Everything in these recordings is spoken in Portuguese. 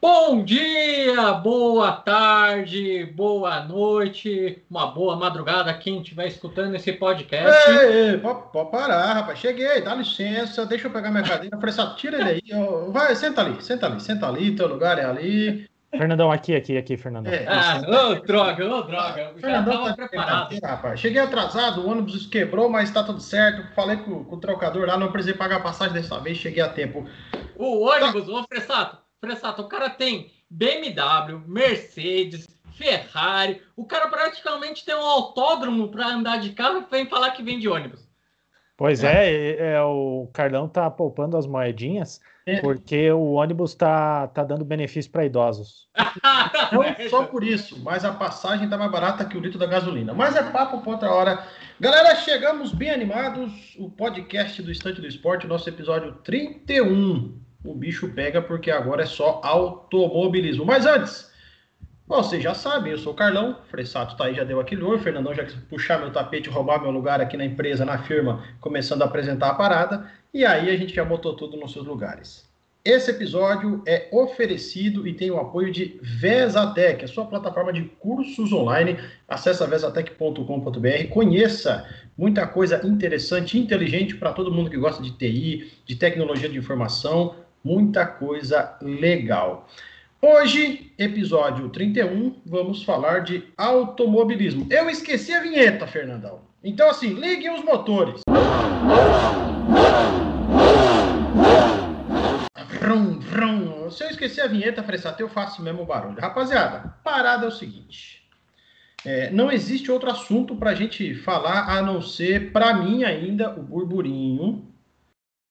Bom dia, boa tarde, boa noite, uma boa madrugada quem estiver escutando esse podcast. Ei, ei, pode, pode parar, rapaz. Cheguei, dá licença, deixa eu pegar minha cadeira. Falei, só tira ele aí. Vai, senta ali, senta ali, senta ali, teu lugar é ali. Fernandão, aqui, aqui, aqui, Fernandão. É, ah, ô, oh, droga, ô, oh, droga. Eu já estava tá preparado. rapaz. Cheguei atrasado, o ônibus quebrou, mas está tudo certo. Falei com, com, o trocador lá, não precisei pagar passagem dessa vez, cheguei a tempo. O ônibus, tá. ô, Fressato, Fressato, o cara tem BMW, Mercedes, Ferrari. O cara praticamente tem um autódromo para andar de carro e vem falar que vem de ônibus. Pois é, é, é, o Carlão tá poupando as moedinhas é. porque o ônibus tá, tá dando benefício para idosos. Não só por isso, mas a passagem tá mais barata que o litro da gasolina. Mas é papo para outra hora. Galera, chegamos bem animados. O podcast do Estante do Esporte, nosso episódio 31. O bicho pega porque agora é só automobilismo. Mas antes, você já sabe, eu sou o Carlão, Fressato tá aí, já deu aquele oi, Fernandão já quis puxar meu tapete, roubar meu lugar aqui na empresa, na firma, começando a apresentar a parada, e aí a gente já botou tudo nos seus lugares. Esse episódio é oferecido e tem o apoio de Vesatec, a sua plataforma de cursos online. Acesse vesatec.com.br, conheça muita coisa interessante, inteligente para todo mundo que gosta de TI, de tecnologia de informação, muita coisa legal. Hoje, episódio 31, vamos falar de automobilismo. Eu esqueci a vinheta, Fernandão. Então, assim, liguem os motores. Vrum, vrum. Se eu esquecer a vinheta, Fressato, eu faço mesmo barulho. Rapaziada, parada é o seguinte. É, não existe outro assunto para a gente falar a não ser, para mim ainda, o burburinho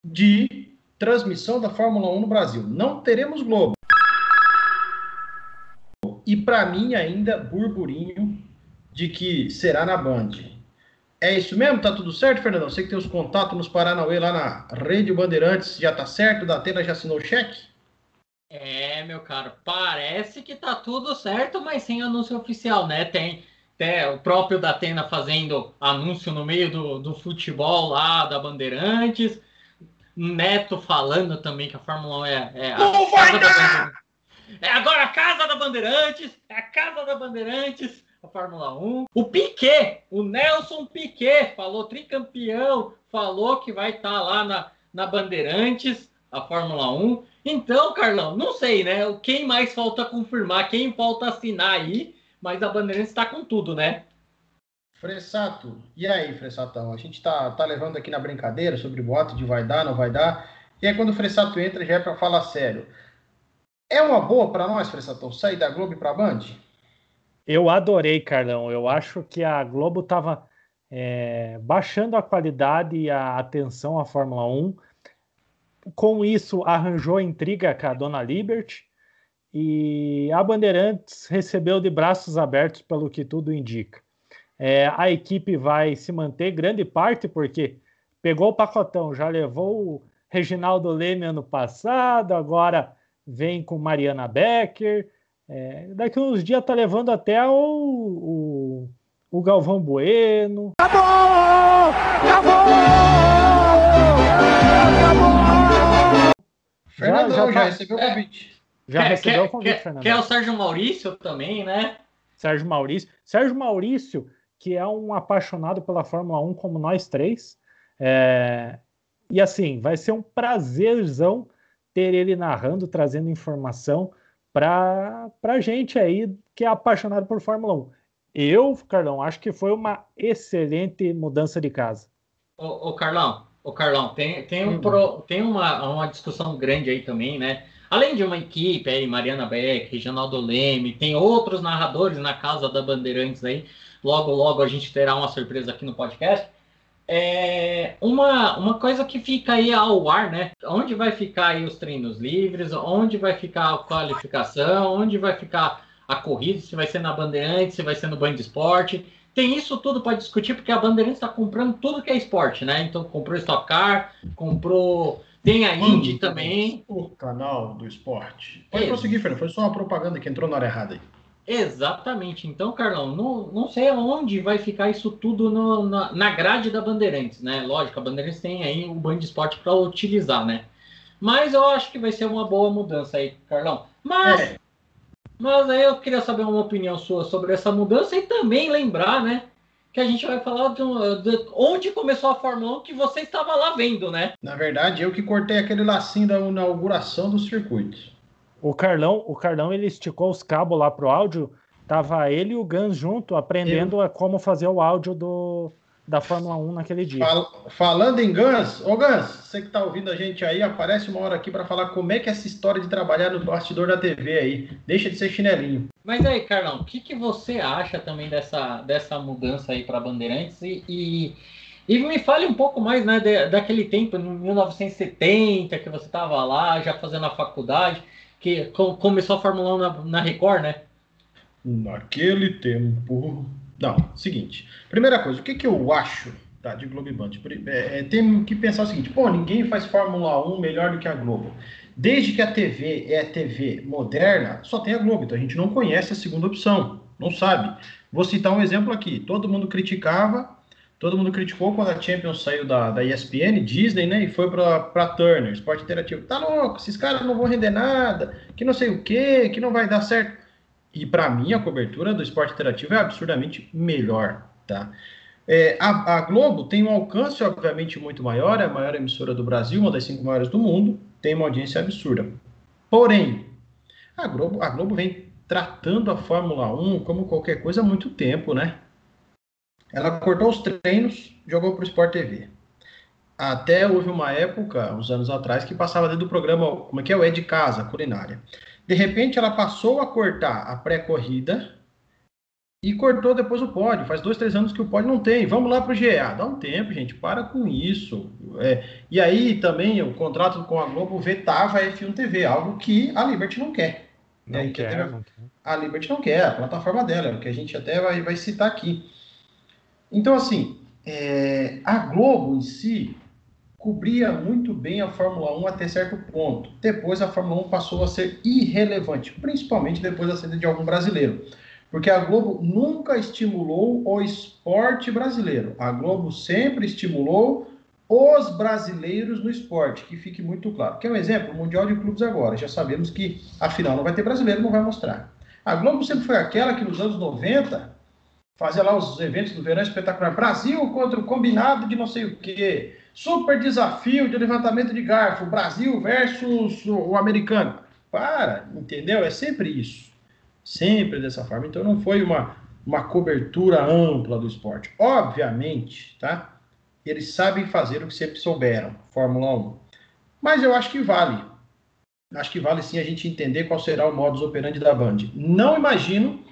de transmissão da Fórmula 1 no Brasil. Não teremos Globo e para mim ainda burburinho de que será na Band. É isso mesmo? Tá tudo certo, Fernandão? Você que tem os contatos nos Paranauê lá na Rede Bandeirantes, já tá certo? Da Atena já assinou o cheque? É, meu caro, parece que tá tudo certo, mas sem anúncio oficial, né? Tem, tem o próprio Atena fazendo anúncio no meio do, do futebol lá da Bandeirantes, Neto falando também que a Fórmula 1 é, é a Não vai dar! É agora a casa da Bandeirantes, é a casa da Bandeirantes, a Fórmula 1. O Piquet, o Nelson Piquet, falou tricampeão, falou que vai estar tá lá na, na Bandeirantes, a Fórmula 1. Então, Carlão, não sei, né? Quem mais falta confirmar, quem falta assinar aí, mas a Bandeirantes está com tudo, né? Fressato, e aí, Fressatão? A gente tá, tá levando aqui na brincadeira sobre boato de vai dar, não vai dar. E aí, quando o Fressato entra, já é para falar sério. É uma boa para nós, Fressatão, sair da Globo para a Band? Eu adorei, Carlão. Eu acho que a Globo estava é, baixando a qualidade e a atenção à Fórmula 1. Com isso, arranjou intriga com a Dona Liberty. E a Bandeirantes recebeu de braços abertos, pelo que tudo indica. É, a equipe vai se manter grande parte, porque pegou o pacotão, já levou o Reginaldo Leme ano passado, agora vem com Mariana Becker. É, daqui uns dias tá levando até o, o, o Galvão Bueno. Acabou! Acabou! Acabou! Fernandão já, já, já recebeu o convite. Já quer, recebeu o convite, quer, Fernando. Quer o Sérgio Maurício também, né? Sérgio Maurício. Sérgio Maurício, que é um apaixonado pela Fórmula 1 como nós três. É... E assim, vai ser um prazerzão ter ele narrando, trazendo informação para a gente aí que é apaixonado por Fórmula 1. Eu, Carlão, acho que foi uma excelente mudança de casa. Ô, ô Carlão, ô Carlão, tem, tem, um uhum. pro, tem uma, uma discussão grande aí também, né? Além de uma equipe aí, Mariana Beck, Reginaldo Leme, tem outros narradores na casa da Bandeirantes aí. Logo, logo a gente terá uma surpresa aqui no podcast. É uma, uma coisa que fica aí ao ar, né? Onde vai ficar aí os treinos livres? Onde vai ficar a qualificação? Onde vai ficar a corrida? Se vai ser na Bandeirantes, se vai ser no Band Esporte? Tem isso tudo para discutir, porque a Bandeirantes está comprando tudo que é esporte, né? Então comprou Stock Car, comprou. Tem a Indy também. O canal do esporte. Pode prosseguir, Fernando. Foi só uma propaganda que entrou na hora errada aí. Exatamente. Então, Carlão, não, não sei aonde vai ficar isso tudo no, na, na grade da Bandeirantes, né? Lógico, a Bandeirantes tem aí o Band Esporte para utilizar, né? Mas eu acho que vai ser uma boa mudança aí, Carlão. Mas, é. mas aí eu queria saber uma opinião sua sobre essa mudança e também lembrar, né? Que a gente vai falar de, de onde começou a Fórmula 1 que você estava lá vendo, né? Na verdade, eu que cortei aquele lacinho da inauguração dos circuitos. O Carlão, o Carlão ele esticou os cabos lá pro áudio. Tava ele e o Gans junto aprendendo eu... como fazer o áudio do, da Fórmula 1 naquele dia. Fal falando em Gans, ô Gans, você que tá ouvindo a gente aí, aparece uma hora aqui para falar como é que é essa história de trabalhar no bastidor da TV aí. Deixa de ser chinelinho. Mas aí, Carlão, o que, que você acha também dessa, dessa mudança aí para Bandeirantes? E, e, e, me fale um pouco mais né, de, daquele tempo, em 1970, que você estava lá, já fazendo a faculdade, que começou a Fórmula 1 na, na Record, né? Naquele tempo não, seguinte. Primeira coisa, o que, que eu acho tá, de Globo e Band? É, é, tem que pensar o seguinte: pô, ninguém faz Fórmula 1 melhor do que a Globo. Desde que a TV é TV moderna, só tem a Globo. Então a gente não conhece a segunda opção, não sabe. Vou citar um exemplo aqui: todo mundo criticava, todo mundo criticou quando a Champions saiu da, da ESPN, Disney, né, e foi para Turner, esporte interativo. Tá louco, esses caras não vão render nada, que não sei o que, que não vai dar certo. E para mim, a cobertura do esporte interativo é absurdamente melhor, tá? É, a, a, Globo tem um alcance, obviamente, muito maior, é a maior emissora do Brasil, uma das cinco maiores do mundo, tem uma audiência absurda. Porém, a Globo, a Globo vem tratando a Fórmula 1 como qualquer coisa há muito tempo, né? Ela cortou os treinos, jogou para o Sport TV. Até houve uma época, uns anos atrás, que passava dentro do programa, como é que é? O É de Casa, culinária. De repente, ela passou a cortar a pré-corrida e cortou depois o pódio. Faz dois, três anos que o pódio não tem. Vamos lá para o GA. Dá um tempo, gente. Para com isso. É, e aí também o contrato com a Globo vetava a F1 TV, algo que a Liberty não quer. Não, né? quer, a, não quer. A Liberty não quer, a plataforma dela, o que a gente até vai, vai citar aqui. Então, assim, é, a Globo em si cobria muito bem a Fórmula 1 até certo ponto. Depois a Fórmula 1 passou a ser irrelevante, principalmente depois da saída de algum brasileiro. Porque a Globo nunca estimulou o esporte brasileiro. A Globo sempre estimulou os brasileiros no esporte, que fique muito claro. Quer um exemplo? O Mundial de Clubes agora. Já sabemos que a final não vai ter brasileiro, não vai mostrar. A Globo sempre foi aquela que nos anos 90 fazia lá os eventos do verão espetacular. Brasil contra o combinado de não sei o quê. Super desafio de levantamento de garfo, Brasil versus o americano. Para, entendeu? É sempre isso. Sempre dessa forma. Então não foi uma, uma cobertura ampla do esporte. Obviamente, tá? Eles sabem fazer o que sempre souberam, Fórmula 1. Mas eu acho que vale. Acho que vale sim a gente entender qual será o modus operandi da Band. Não imagino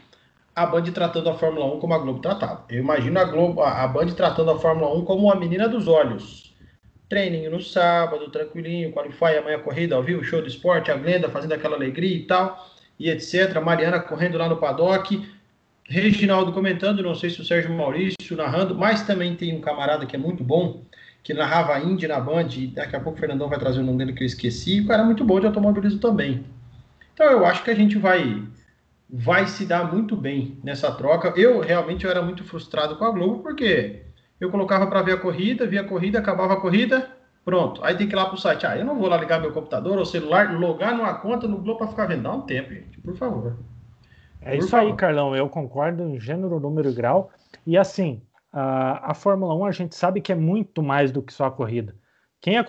a Band tratando a Fórmula 1 como a Globo tratava. Eu imagino a, Globo, a Band tratando a Fórmula 1 como a menina dos olhos treininho no sábado, tranquilinho, qualify amanhã corrida vivo, show de esporte, a Glenda fazendo aquela alegria e tal, e etc. Mariana correndo lá no paddock, Reginaldo comentando, não sei se o Sérgio Maurício narrando, mas também tem um camarada que é muito bom, que narrava Indy na Band, e daqui a pouco o Fernandão vai trazer o nome dele que eu esqueci, o cara é muito bom de automobilismo também. Então eu acho que a gente vai vai se dar muito bem nessa troca. Eu realmente eu era muito frustrado com a Globo, porque eu colocava para ver a corrida, via a corrida, acabava a corrida, pronto. Aí tem que ir lá pro site. Ah, eu não vou lá ligar meu computador ou celular, logar numa conta no Globo para ficar vendo. Dá um tempo, gente, por favor. É por isso favor. aí, Carlão. Eu concordo em gênero, número e grau. E assim, a, a Fórmula 1 a gente sabe que é muito mais do que só a corrida. Quem, é,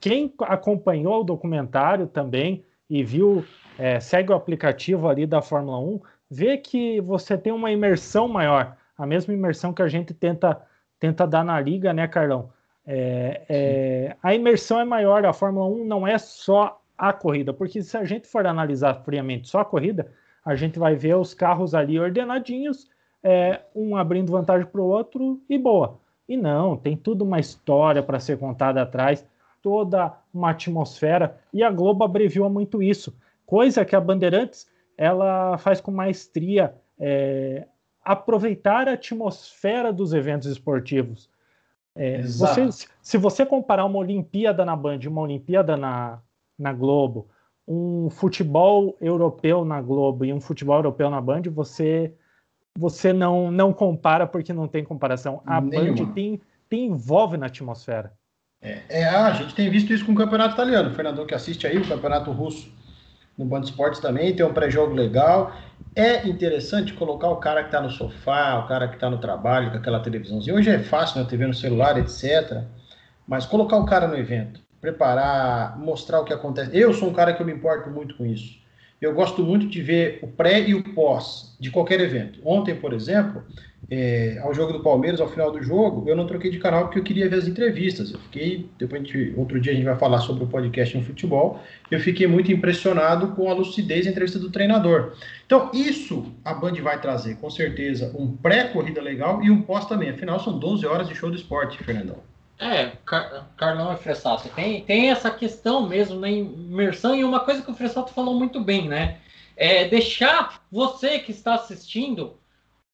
quem acompanhou o documentário também e viu, é, segue o aplicativo ali da Fórmula 1, vê que você tem uma imersão maior a mesma imersão que a gente tenta, tenta dar na liga, né, Carlão? É, é, a imersão é maior, a Fórmula 1 não é só a corrida, porque se a gente for analisar friamente só a corrida, a gente vai ver os carros ali ordenadinhos, é, um abrindo vantagem para o outro e boa. E não, tem tudo uma história para ser contada atrás, toda uma atmosfera, e a Globo abreviou muito isso, coisa que a Bandeirantes ela faz com maestria. É, aproveitar a atmosfera dos eventos esportivos. É, você, se você comparar uma Olimpíada na Band, uma Olimpíada na, na Globo, um futebol europeu na Globo e um futebol europeu na Band, você você não não compara porque não tem comparação. A Nenhuma. Band tem, tem envolve na atmosfera. É, é, a gente tem visto isso com o campeonato italiano. O Fernandão que assiste aí o campeonato russo no Band Esportes também, tem um pré-jogo legal. É interessante colocar o cara que está no sofá, o cara que está no trabalho, com aquela televisãozinha. Hoje é fácil né, TV no celular, etc. Mas colocar o cara no evento, preparar, mostrar o que acontece. Eu sou um cara que eu me importo muito com isso. Eu gosto muito de ver o pré e o pós de qualquer evento. Ontem, por exemplo, é, ao jogo do Palmeiras, ao final do jogo, eu não troquei de canal porque eu queria ver as entrevistas. Eu fiquei, depois outro dia a gente vai falar sobre o podcast no futebol. Eu fiquei muito impressionado com a lucidez da entrevista do treinador. Então, isso a Band vai trazer, com certeza, um pré-corrida legal e um pós também. Afinal, são 12 horas de show do esporte, Fernandão. É, Car Carlão e Fressato, tem, tem essa questão mesmo na imersão e uma coisa que o Fressato falou muito bem, né? É deixar você que está assistindo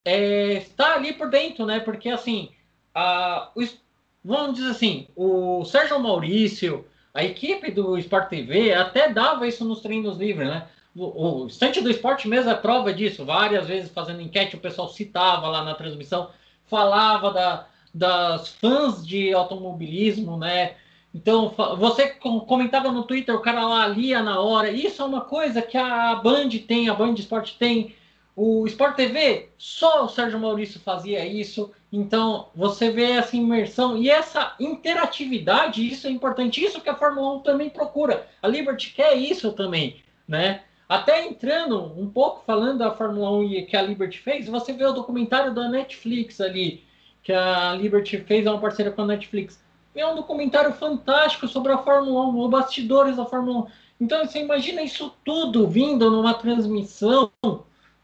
é, está ali por dentro, né? Porque assim, a, os, vamos dizer assim, o Sérgio Maurício, a equipe do Sport TV até dava isso nos treinos livres, né? O, o estante do esporte mesmo é prova disso. Várias vezes fazendo enquete, o pessoal citava lá na transmissão, falava da, das fãs de automobilismo, né? Então, você comentava no Twitter, o cara lá lia na hora. Isso é uma coisa que a Band tem, a Band Esporte tem. O Sport TV, só o Sérgio Maurício fazia isso. Então, você vê essa imersão e essa interatividade, isso é importante. Isso que a Fórmula 1 também procura. A Liberty quer isso também, né? Até entrando um pouco falando da Fórmula 1 e que a Liberty fez, você vê o documentário da Netflix ali, que a Liberty fez é uma parceria com a Netflix. É um documentário fantástico sobre a Fórmula 1, os bastidores da Fórmula 1. Então, você imagina isso tudo vindo numa transmissão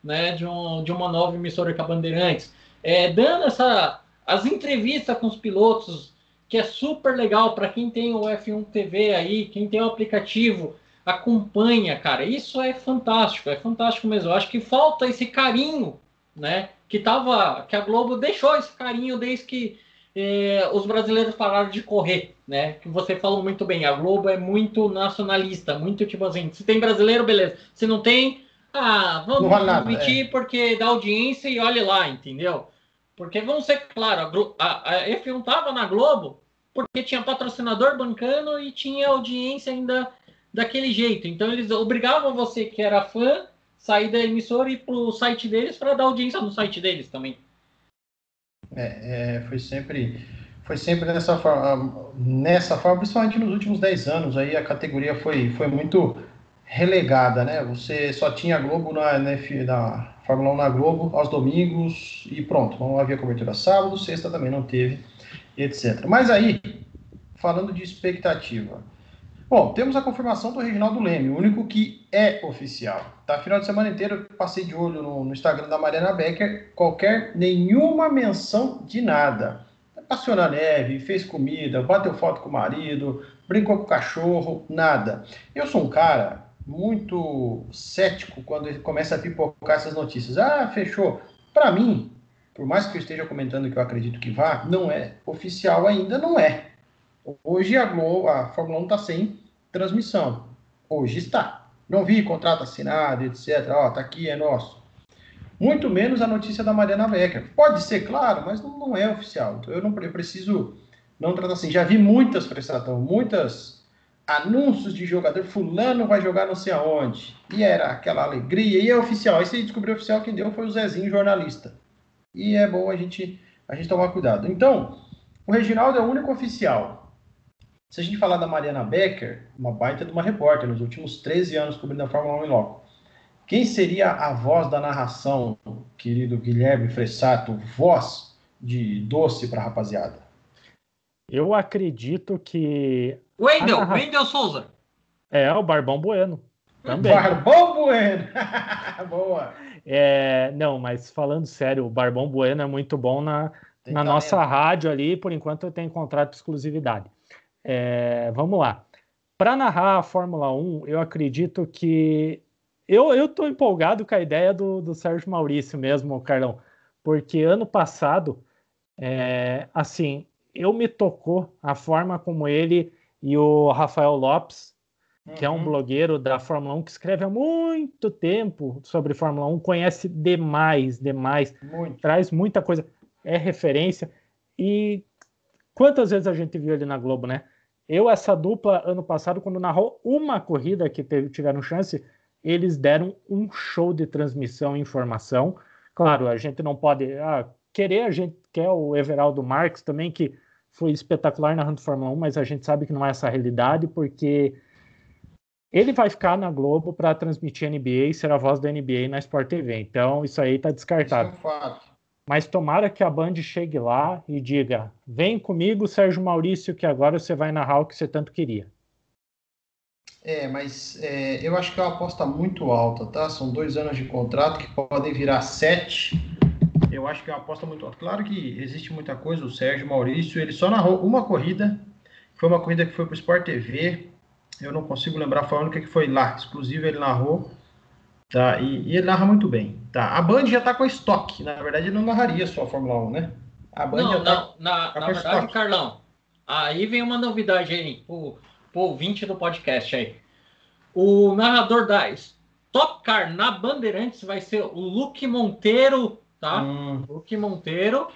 né, de, um, de uma nova emissora que é a Bandeirantes, é, dando essa, as entrevistas com os pilotos, que é super legal para quem tem o F1 TV aí, quem tem o aplicativo, acompanha, cara. Isso é fantástico, é fantástico mesmo. Eu acho que falta esse carinho, né? Que tava, que a Globo deixou esse carinho desde que eh, os brasileiros pararam de correr, né? Que você falou muito bem. A Globo é muito nacionalista, muito tipo assim, se tem brasileiro, beleza. Se não tem, ah, vamos admitir é. porque dá audiência e olhe lá, entendeu? Porque vamos ser claro, a, a F1 tava na Globo porque tinha patrocinador bancando e tinha audiência ainda daquele jeito. Então eles obrigavam você que era fã sair da emissora e ir pro site deles para dar audiência no site deles também. É, é, foi sempre foi sempre nessa forma, nessa forma, principalmente nos últimos 10 anos aí a categoria foi, foi muito relegada, né? Você só tinha Globo na, na, na Fórmula 1 na Globo aos domingos e pronto, não havia cobertura sábado, sexta também não teve, etc. Mas aí, falando de expectativa, bom, temos a confirmação do Reginaldo Leme, o único que é oficial. Tá, final de semana inteiro passei de olho no, no Instagram da Mariana Becker, qualquer, nenhuma menção de nada. Passeou na neve, fez comida, bateu foto com o marido, brincou com o cachorro, nada. Eu sou um cara muito cético quando começa a pipocar essas notícias. Ah, fechou. Para mim, por mais que eu esteja comentando que eu acredito que vá, não é oficial ainda, não é. Hoje a, Globo, a Fórmula 1 está sem transmissão. Hoje está. Não vi contrato assinado, etc. Ó, tá aqui, é nosso. Muito menos a notícia da Mariana Becker. Pode ser, claro, mas não, não é oficial. Então eu não eu preciso não tratar assim. Já vi muitas prestações, muitas anúncios de jogador, fulano vai jogar não sei aonde. E era aquela alegria, e é oficial. Aí você descobriu oficial, quem deu foi o Zezinho, jornalista. E é bom a gente, a gente tomar cuidado. Então, o Reginaldo é o único oficial. Se a gente falar da Mariana Becker, uma baita de uma repórter, nos últimos 13 anos cobrindo a Fórmula 1 em loco. Quem seria a voz da narração, querido Guilherme Fressato, voz de doce para a rapaziada? Eu acredito que Wendel, ah, Wendel Souza. É, o Barbão Bueno. Também. Barbão Bueno! Boa! É, não, mas falando sério, o Barbão Bueno é muito bom na, na nossa rádio ali, por enquanto tem contrato de exclusividade. É, vamos lá. Para narrar a Fórmula 1, eu acredito que. Eu, eu tô empolgado com a ideia do, do Sérgio Maurício mesmo, Carlão, porque ano passado, é, assim, eu me tocou a forma como ele e o Rafael Lopes, uhum. que é um uhum. blogueiro da Fórmula 1 que escreve há muito tempo sobre Fórmula 1, conhece demais, demais, muito. traz muita coisa, é referência. E quantas vezes a gente viu ele na Globo, né? Eu, essa dupla, ano passado, quando narrou uma corrida que teve, tiveram chance, eles deram um show de transmissão e informação. Claro, a gente não pode ah, querer, a gente quer o Everaldo Marques também, que foi espetacular narrando Fórmula 1, mas a gente sabe que não é essa a realidade, porque ele vai ficar na Globo para transmitir NBA e ser a voz da NBA na Sport TV. Então, isso aí está descartado. Isso é um fato. Mas tomara que a Band chegue lá e diga: vem comigo, Sérgio Maurício, que agora você vai narrar o que você tanto queria. É, mas é, eu acho que é uma aposta muito alta, tá? São dois anos de contrato que podem virar sete. Eu acho que é uma aposta muito alta. Claro que existe muita coisa. O Sérgio Maurício, ele só narrou uma corrida. Foi uma corrida que foi para o Sport TV. Eu não consigo lembrar, foi a única que foi lá. Exclusivo ele narrou. Tá? E, e, ele narra muito bem. Tá? A Band já está com estoque. Na verdade, ele não narraria só a Fórmula 1, né? A Band não, já tá, não, na, tá na verdade, estoque. Carlão, aí vem uma novidade aí pro, pro ouvinte do podcast aí. O narrador da Stock Car na Bandeirantes vai ser o Luke Monteiro, tá? Hum. Luke Monteiro,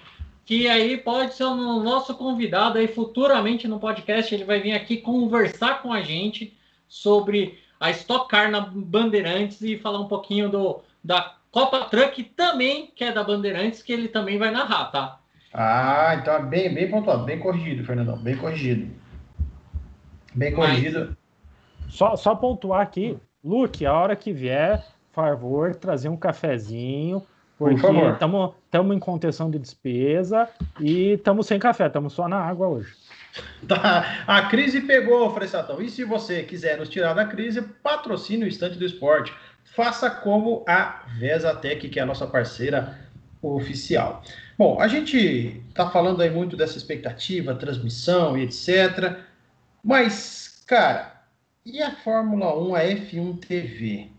que aí pode ser o nosso convidado aí futuramente no podcast. Ele vai vir aqui conversar com a gente sobre a Stock Car na Bandeirantes e falar um pouquinho do, da Copa Truck também, que é da Bandeirantes, que ele também vai narrar, tá? Ah, então é bem, bem pontuado, bem corrigido, Fernandão, bem corrigido. Bem corrigido. Mas... Só, só pontuar aqui, Luke, a hora que vier, por favor, trazer um cafezinho, porque estamos em contenção de despesa e estamos sem café, estamos só na água hoje. Tá. A crise pegou, Fressatão. E se você quiser nos tirar da crise, patrocine o Estante do Esporte. Faça como a Vesatec, que é a nossa parceira oficial. Bom, a gente está falando aí muito dessa expectativa, transmissão e etc. Mas, cara, e a Fórmula 1, a F1 TV?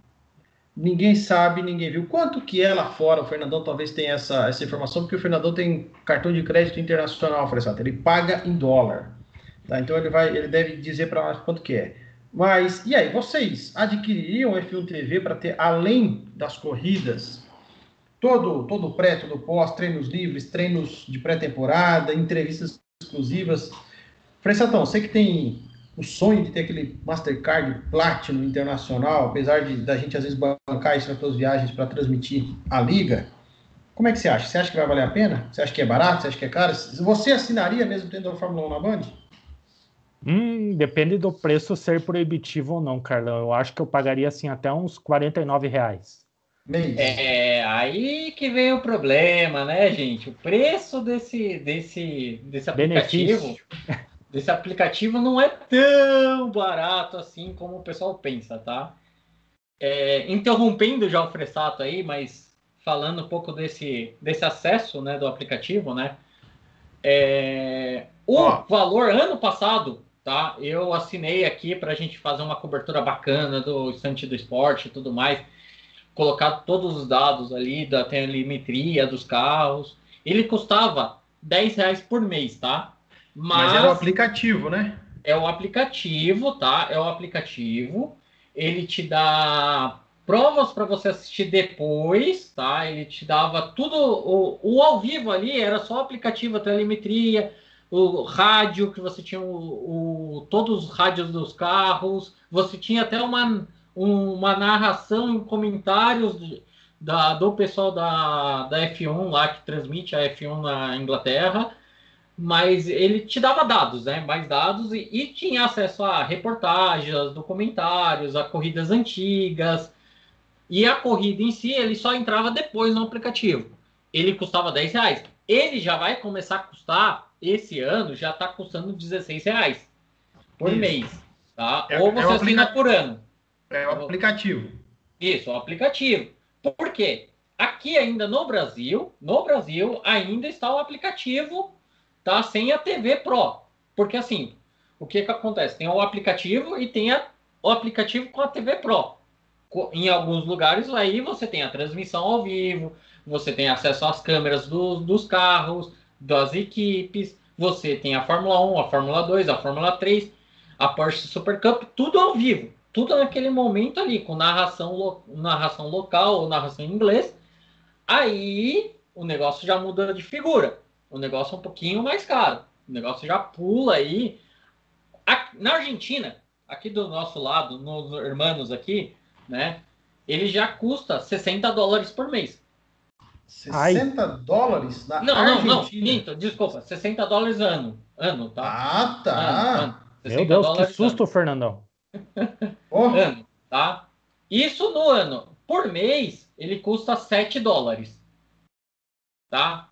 Ninguém sabe, ninguém viu. Quanto que é lá fora? O Fernandão talvez tenha essa, essa informação, porque o Fernandão tem cartão de crédito internacional, Fressato. Ele paga em dólar. Tá? Então ele, vai, ele deve dizer para nós quanto que é. Mas, e aí, vocês adquiririam F1 TV para ter, além das corridas, todo, todo o pré, todo pós, treinos livres, treinos de pré-temporada, entrevistas exclusivas? Fressatão, você que tem o sonho de ter aquele Mastercard Platinum internacional, apesar de da gente às vezes bancar isso nas suas viagens para transmitir a liga, como é que você acha? Você acha que vai valer a pena? Você acha que é barato? Você acha que é caro? Você assinaria mesmo tendo a Fórmula 1 na Band? Hum, depende do preço ser proibitivo ou não, Carlão. Eu acho que eu pagaria assim até uns 49 reais. É, aí que vem o problema, né, gente? O preço desse, desse, desse aplicativo. Benefício desse aplicativo não é tão barato assim como o pessoal pensa, tá? É, interrompendo já o Fressato aí, mas falando um pouco desse, desse acesso né, do aplicativo, né? É, o oh. valor ano passado, tá? Eu assinei aqui para a gente fazer uma cobertura bacana do instante do esporte e tudo mais, colocar todos os dados ali da telemetria dos carros. Ele custava 10 reais por mês, tá? Mas, Mas é o aplicativo, né? É o aplicativo, tá? É o aplicativo. Ele te dá provas para você assistir depois, tá? Ele te dava tudo. O, o ao vivo ali era só o aplicativo, a telemetria, o rádio, que você tinha o, o, todos os rádios dos carros. Você tinha até uma, uma narração comentários da, do pessoal da, da F1 lá, que transmite a F1 na Inglaterra mas ele te dava dados, né? Mais dados e, e, tinha acesso a reportagens, documentários, a corridas antigas. E a corrida em si, ele só entrava depois no aplicativo. Ele custava 10 reais. Ele já vai começar a custar, esse ano, já está custando 16 reais por Isso. mês. Tá? É, Ou você é assina por ano. É o aplicativo. Isso, o aplicativo. Por quê? Aqui ainda no Brasil, no Brasil, ainda está o aplicativo tá? Sem a TV Pro. Porque assim, o que que acontece? Tem o aplicativo e tem a, o aplicativo com a TV Pro. Em alguns lugares aí você tem a transmissão ao vivo, você tem acesso às câmeras do, dos carros, das equipes, você tem a Fórmula 1, a Fórmula 2, a Fórmula 3, a Porsche Super Cup, tudo ao vivo. Tudo naquele momento ali, com narração, narração local ou narração em inglês. Aí o negócio já muda de figura o negócio é um pouquinho mais caro. O negócio já pula aí. na Argentina, aqui do nosso lado, nos irmãos aqui, né? ele já custa 60 dólares por mês. 60 Ai. dólares na não, Argentina? Não, não, minto, desculpa, 60 dólares ano, ano, tá? Ah, tá. Ano, ano. Meu Deus, que susto, ano. Fernandão. Ano, tá? Isso no ano. Por mês, ele custa 7 dólares. Tá?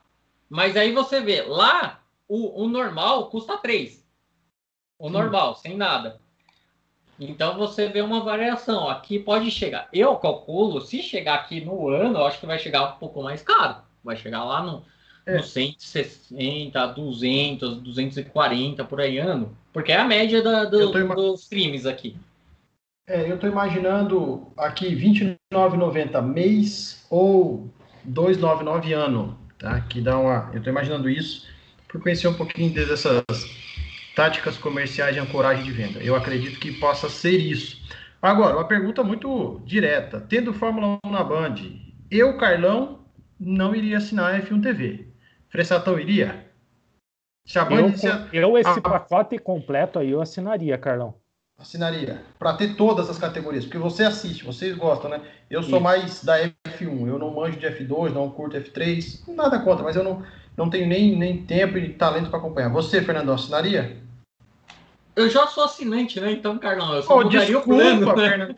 Mas aí você vê, lá, o, o normal custa 3. O normal, sem nada. Então você vê uma variação. Aqui pode chegar. Eu calculo, se chegar aqui no ano, eu acho que vai chegar um pouco mais caro. Vai chegar lá no, é. no 160, 200, 240 por aí ano. Porque é a média da, do, dos streams aqui. É, eu estou imaginando aqui R$29,90 mês ou 299 ano, tá? Que dá uma. Eu estou imaginando isso por conhecer um pouquinho dessas táticas comerciais de ancoragem de venda. Eu acredito que possa ser isso. Agora, uma pergunta muito direta. Tendo Fórmula 1 na Band, eu, Carlão, não iria assinar a F1 TV. Fressatão iria? Se a Band eu, eu, esse ah, pacote completo aí, eu assinaria, Carlão. Assinaria. Para ter todas as categorias. Porque você assiste, vocês gostam, né? Eu sou Isso. mais da F1. Eu não manjo de F2, não curto F3. Nada contra, mas eu não, não tenho nem, nem tempo e talento para acompanhar. Você, Fernando, assinaria? Eu já sou assinante, né? Então, Carlão, eu só oh, desculpa, o plano. Fernando,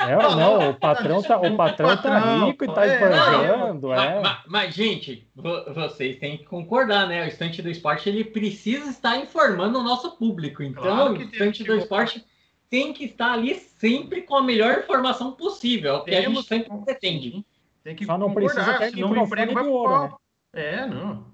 é, não, não, o patrão tá, o patrão, tá patrão tá rico e tá é, esbanjando, é. Mas, mas, gente, vocês têm que concordar, né? O estante do esporte, ele precisa estar informando o nosso público. Então, claro o estante do esporte tem que estar ali sempre com a melhor informação possível, o que Temos, a gente sempre pretende. Tem que Só não precisa ter senão o emprego vai pro ouro, né? É, não.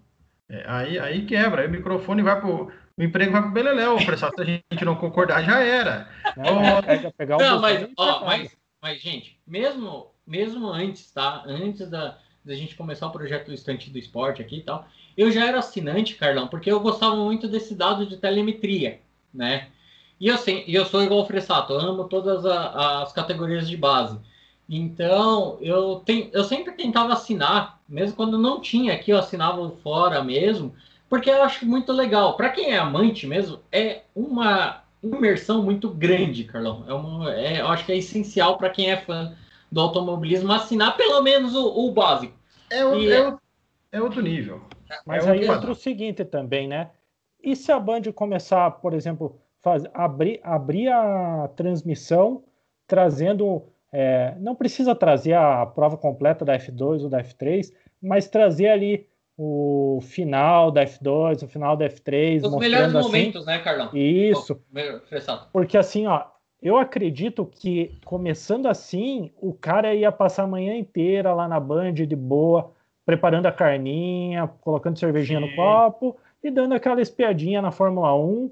É, aí, aí quebra, aí o microfone vai pro o emprego vai pro Beleléu, pessoal. Se a gente não concordar, já era. Não, pega, pegar o não mas, ó, mas, mas, gente, mesmo, mesmo antes, tá? Antes da, da gente começar o projeto do Estante do Esporte aqui e tal, eu já era assinante, Carlão, porque eu gostava muito desse dado de telemetria, né? E assim, eu sou igual o Fressato, eu amo todas a, as categorias de base. Então, eu, tem, eu sempre tentava assinar, mesmo quando não tinha aqui, eu assinava fora mesmo, porque eu acho muito legal. Para quem é amante mesmo, é uma imersão muito grande, Carlão. É uma, é, eu acho que é essencial para quem é fã do automobilismo assinar pelo menos o, o básico. É, o, é, é, outro nível. Mas é aí entra o seguinte também, né? E se a Band começar, por exemplo, faz, abrir, abrir a transmissão trazendo. É, não precisa trazer a prova completa da F2 ou da F3, mas trazer ali o final da F2, o final da F3. Os melhores assim, momentos, né, Carlão? Isso. Porque assim, ó, eu acredito que começando assim, o cara ia passar a manhã inteira lá na Band de boa, preparando a carninha, colocando cervejinha Sim. no copo e dando aquela espiadinha na Fórmula 1.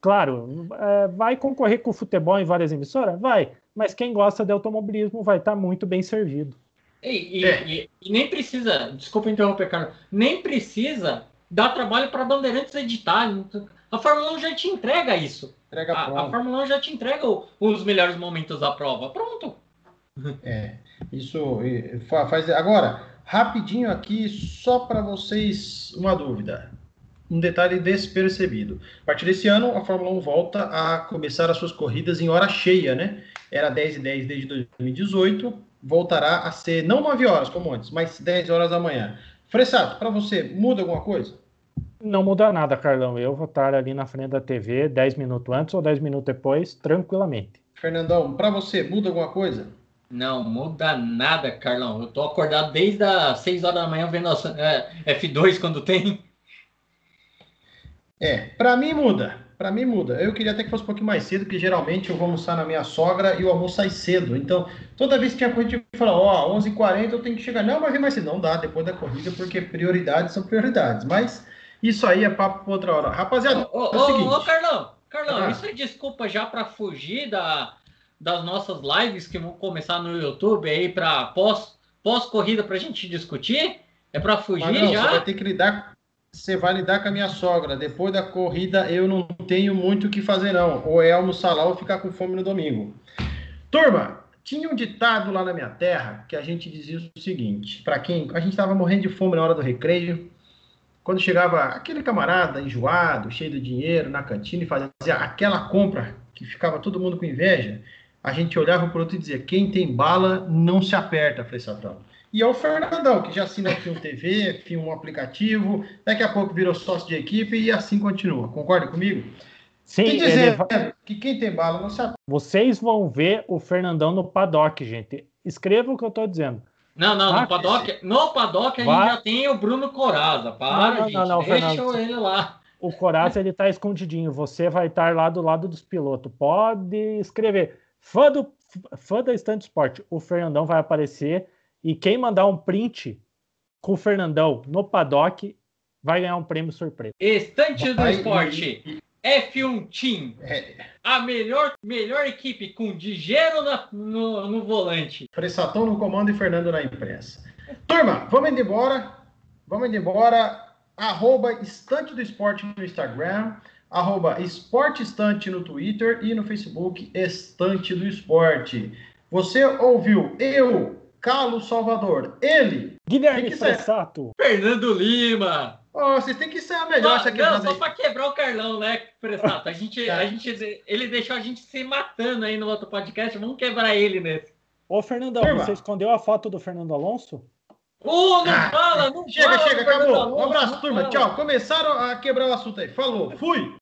Claro, é, vai concorrer com o futebol em várias emissoras? Vai. Mas quem gosta de automobilismo vai estar muito bem servido. E, e, é. e, e, nem precisa, desculpa interromper, Carlos, nem precisa dar trabalho para Bandeirantes editar. A Fórmula 1 já te entrega isso. Entrega a, a, Fórmula 1 já te entrega o, os melhores momentos da prova. Pronto. É, isso faz. Agora, rapidinho aqui, só para vocês uma dúvida. Um detalhe despercebido. A partir desse ano, a Fórmula 1 volta a começar as suas corridas em hora cheia, né? Era 10 e 10 desde 2018 voltará a ser não 9 horas como antes, mas 10 horas da manhã. Fressato, para você, muda alguma coisa? Não muda nada, Carlão. Eu vou estar ali na frente da TV 10 minutos antes ou 10 minutos depois, tranquilamente. Fernandão, para você, muda alguma coisa? Não, muda nada, Carlão. Eu tô acordado desde as 6 horas da manhã vendo a, é, F2 quando tem. É, para mim muda. Para mim muda. Eu queria até que fosse um pouquinho mais cedo, porque geralmente eu vou almoçar na minha sogra e o almoço sai cedo. Então, toda vez que tinha corrida, eu falava, ó, oh, 11h40 eu tenho que chegar. Não, mas vem mais cedo. Não dá, depois da corrida, porque prioridades são prioridades. Mas isso aí é papo para outra hora. Rapaziada, ô, é o seguinte... Ô, Carlão, Carlão, ah. isso é desculpa já para fugir da, das nossas lives que vão começar no YouTube aí para pós, pós-corrida para a gente discutir? É para fugir não, já? Você vai ter que lidar você vai lidar com a minha sogra. Depois da corrida, eu não tenho muito o que fazer, não. Ou é almoçar lá ou ficar com fome no domingo. Turma, tinha um ditado lá na minha terra que a gente dizia o seguinte: para quem a gente estava morrendo de fome na hora do recreio, quando chegava aquele camarada enjoado, cheio de dinheiro na cantina e fazia aquela compra que ficava todo mundo com inveja, a gente olhava o produto e dizia: quem tem bala não se aperta, Frei Satão. E é o Fernandão, que já assina aqui um TV, aqui um aplicativo, daqui a pouco virou sócio de equipe e assim continua. Concorda comigo? Sim, e dizer vai... que quem tem bala não se aperta. Vocês vão ver o Fernandão no paddock, gente. Escreva o que eu estou dizendo. Não, não, no paddock, no paddock a gente já tem o Bruno Coraza. Para, não, não, gente, não, não, deixa Fernando, ele lá. O Coraza ele tá escondidinho. Você vai estar lá do lado dos pilotos. Pode escrever. Fã, do, fã da Estante Sport, o Fernandão vai aparecer e quem mandar um print com o Fernandão no paddock vai ganhar um prêmio surpresa. Estante do Esporte. F1 Team. É. A melhor, melhor equipe com Digero na, no, no volante. Pressatão no comando e Fernando na imprensa. Turma, vamos indo embora. Vamos indo embora. Arroba Estante do Esporte no Instagram arroba Esporte Estante no Twitter e no Facebook Estante do Esporte. Você ouviu eu, Carlos Salvador, ele, Guilherme Fressato, Fernando Lima. Oh, vocês têm que ser a melhor. Só, não, só para quebrar o Carlão, né, Fressato? A gente, a gente, ele deixou a gente se matando aí no outro podcast. Vamos quebrar ele nesse. Ô, Fernandão, Firma. você escondeu a foto do Fernando Alonso? Oh, não ah, fala, não chega, fala. Chega, chega, acabou. Um abraço, turma. Tchau. Começaram a quebrar o assunto aí. Falou, fui.